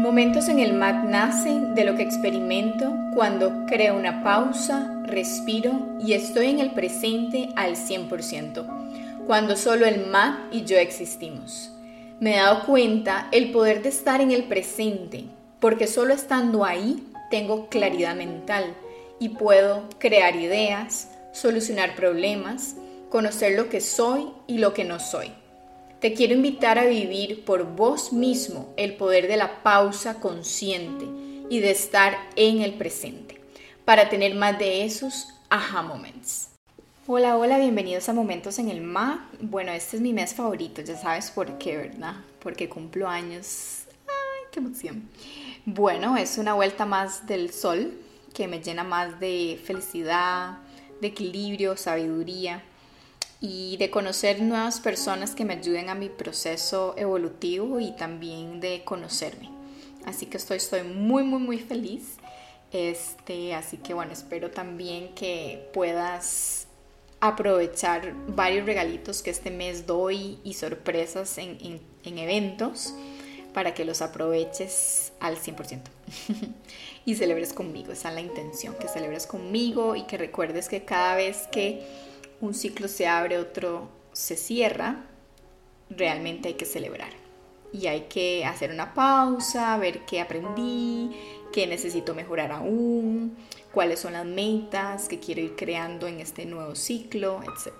Momentos en el MAC nacen de lo que experimento cuando creo una pausa, respiro y estoy en el presente al 100%, cuando solo el MAC y yo existimos. Me he dado cuenta el poder de estar en el presente, porque solo estando ahí tengo claridad mental y puedo crear ideas, solucionar problemas, conocer lo que soy y lo que no soy. Te quiero invitar a vivir por vos mismo el poder de la pausa consciente y de estar en el presente para tener más de esos aha moments. Hola, hola, bienvenidos a Momentos en el Ma. Bueno, este es mi mes favorito, ya sabes por qué, ¿verdad? Porque cumplo años. ¡Ay, qué emoción! Bueno, es una vuelta más del sol que me llena más de felicidad, de equilibrio, sabiduría y de conocer nuevas personas que me ayuden a mi proceso evolutivo y también de conocerme. Así que estoy, estoy muy, muy, muy feliz. Este, así que bueno, espero también que puedas aprovechar varios regalitos que este mes doy y sorpresas en, en, en eventos para que los aproveches al 100% y celebres conmigo. Esa es la intención, que celebres conmigo y que recuerdes que cada vez que un ciclo se abre, otro se cierra, realmente hay que celebrar. Y hay que hacer una pausa, ver qué aprendí, qué necesito mejorar aún, cuáles son las metas que quiero ir creando en este nuevo ciclo, etc.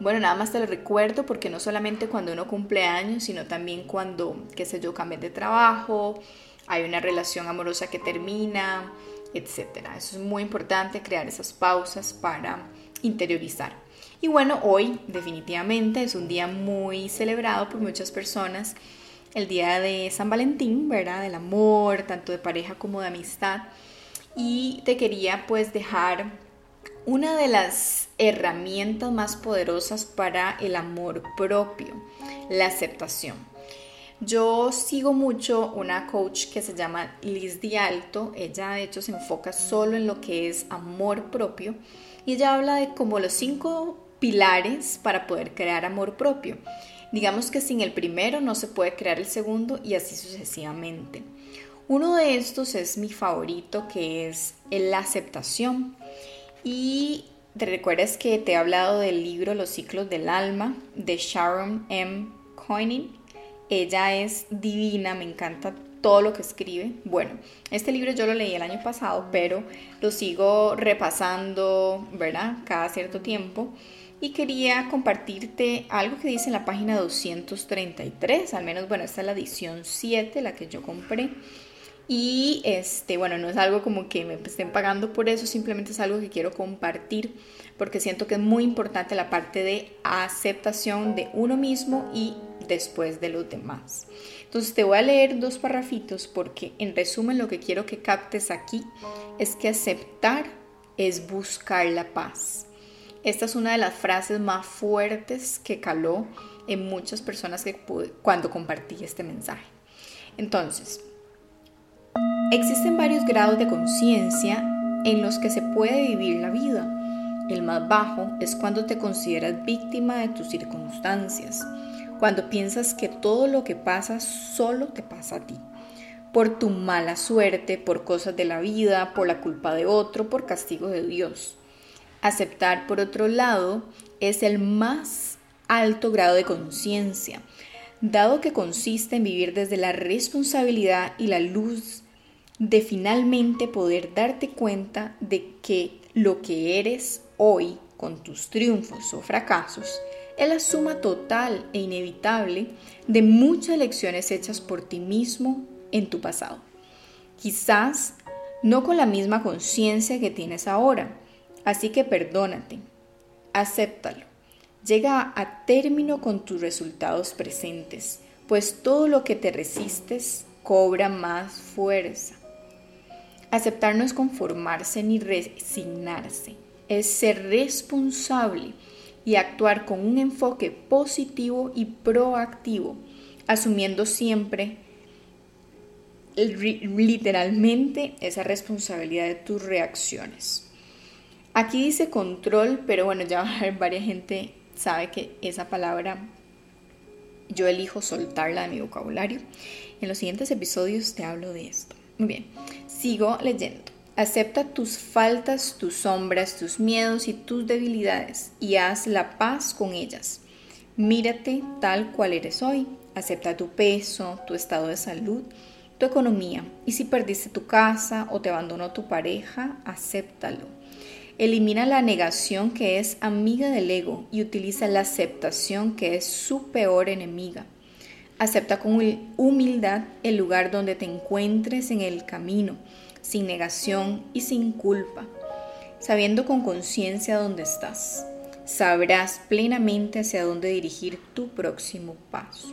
Bueno, nada más te lo recuerdo porque no solamente cuando uno cumple años, sino también cuando, qué sé yo, cambias de trabajo, hay una relación amorosa que termina, etc. Eso es muy importante, crear esas pausas para interiorizar. Y bueno, hoy definitivamente es un día muy celebrado por muchas personas, el día de San Valentín, ¿verdad? Del amor, tanto de pareja como de amistad. Y te quería pues dejar una de las herramientas más poderosas para el amor propio, la aceptación. Yo sigo mucho una coach que se llama Liz Di Alto. Ella de hecho se enfoca solo en lo que es amor propio y ella habla de como los cinco pilares para poder crear amor propio. Digamos que sin el primero no se puede crear el segundo y así sucesivamente. Uno de estos es mi favorito que es la aceptación. Y te recuerdas que te he hablado del libro Los ciclos del alma de Sharon M. Coining. Ella es divina, me encanta todo lo que escribe. Bueno, este libro yo lo leí el año pasado, pero lo sigo repasando, ¿verdad? Cada cierto tiempo. Y quería compartirte algo que dice en la página 233, al menos, bueno, esta es la edición 7, la que yo compré. Y este, bueno, no es algo como que me estén pagando por eso, simplemente es algo que quiero compartir porque siento que es muy importante la parte de aceptación de uno mismo y después de los demás. Entonces te voy a leer dos parrafitos porque en resumen lo que quiero que captes aquí es que aceptar es buscar la paz. Esta es una de las frases más fuertes que caló en muchas personas que cuando compartí este mensaje. Entonces, existen varios grados de conciencia en los que se puede vivir la vida. El más bajo es cuando te consideras víctima de tus circunstancias cuando piensas que todo lo que pasa solo te pasa a ti, por tu mala suerte, por cosas de la vida, por la culpa de otro, por castigo de Dios. Aceptar, por otro lado, es el más alto grado de conciencia, dado que consiste en vivir desde la responsabilidad y la luz de finalmente poder darte cuenta de que lo que eres hoy, con tus triunfos o fracasos, es la suma total e inevitable de muchas lecciones hechas por ti mismo en tu pasado. Quizás no con la misma conciencia que tienes ahora, así que perdónate, acéptalo, llega a término con tus resultados presentes, pues todo lo que te resistes cobra más fuerza. Aceptar no es conformarse ni resignarse, es ser responsable y actuar con un enfoque positivo y proactivo, asumiendo siempre literalmente esa responsabilidad de tus reacciones. Aquí dice control, pero bueno, ya varias gente sabe que esa palabra yo elijo soltarla de mi vocabulario. En los siguientes episodios te hablo de esto. Muy bien, sigo leyendo. Acepta tus faltas, tus sombras, tus miedos y tus debilidades y haz la paz con ellas. Mírate tal cual eres hoy. Acepta tu peso, tu estado de salud, tu economía. Y si perdiste tu casa o te abandonó tu pareja, acéptalo. Elimina la negación que es amiga del ego y utiliza la aceptación que es su peor enemiga. Acepta con humildad el lugar donde te encuentres en el camino, sin negación y sin culpa, sabiendo con conciencia dónde estás. Sabrás plenamente hacia dónde dirigir tu próximo paso.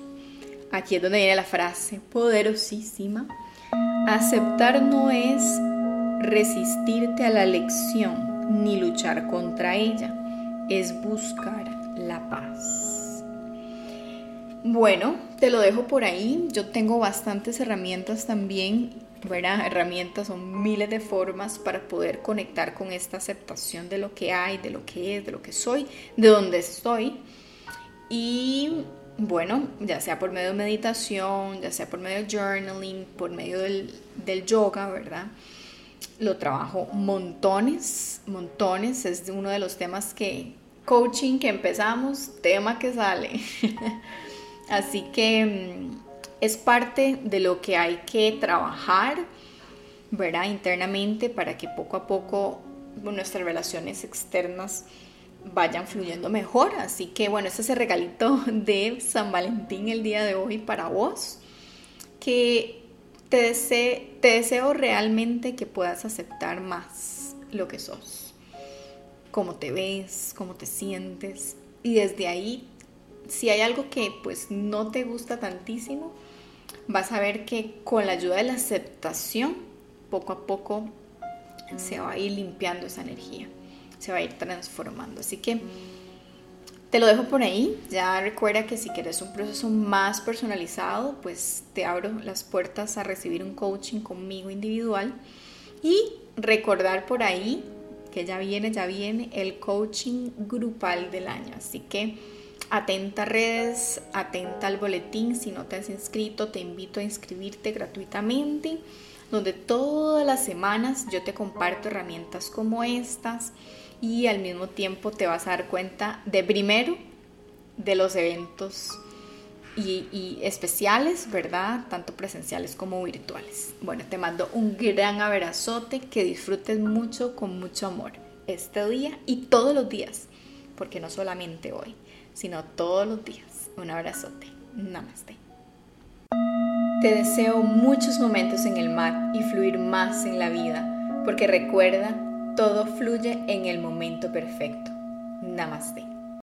Aquí es donde viene la frase poderosísima. Aceptar no es resistirte a la lección, ni luchar contra ella, es buscar la paz. Bueno, te lo dejo por ahí. Yo tengo bastantes herramientas también, ¿verdad? Herramientas son miles de formas para poder conectar con esta aceptación de lo que hay, de lo que es, de lo que soy, de dónde estoy. Y bueno, ya sea por medio de meditación, ya sea por medio de journaling, por medio del, del yoga, ¿verdad? lo trabajo montones, montones. Es uno de los temas que, coaching que empezamos, tema que sale. Así que mm, es parte de lo que hay que trabajar, ¿verdad? Internamente para que poco a poco nuestras relaciones externas vayan fluyendo mejor. Así que bueno, este es el regalito de San Valentín el día de hoy para vos. Que te, deseo realmente que puedas aceptar más lo que sos, cómo te ves, cómo te sientes. Y desde ahí, si hay algo que pues no te gusta tantísimo, vas a ver que con la ayuda de la aceptación, poco a poco se va a ir limpiando esa energía, se va a ir transformando. Así que te lo dejo por ahí. Ya recuerda que si quieres un proceso más personalizado, pues te abro las puertas a recibir un coaching conmigo individual. Y recordar por ahí que ya viene, ya viene el coaching grupal del año. Así que atenta a redes, atenta al boletín. Si no te has inscrito, te invito a inscribirte gratuitamente, donde todas las semanas yo te comparto herramientas como estas y al mismo tiempo te vas a dar cuenta de primero de los eventos y, especiales, ¿verdad? Tanto presenciales como virtuales. Bueno, te mando un gran abrazote, que disfrutes mucho con mucho amor este día y todos los días, porque no solamente hoy, sino todos los días. Un abrazote. Namaste. Te deseo muchos momentos en el mar y fluir más en la vida, porque recuerda todo fluye en el momento perfecto. Namaste.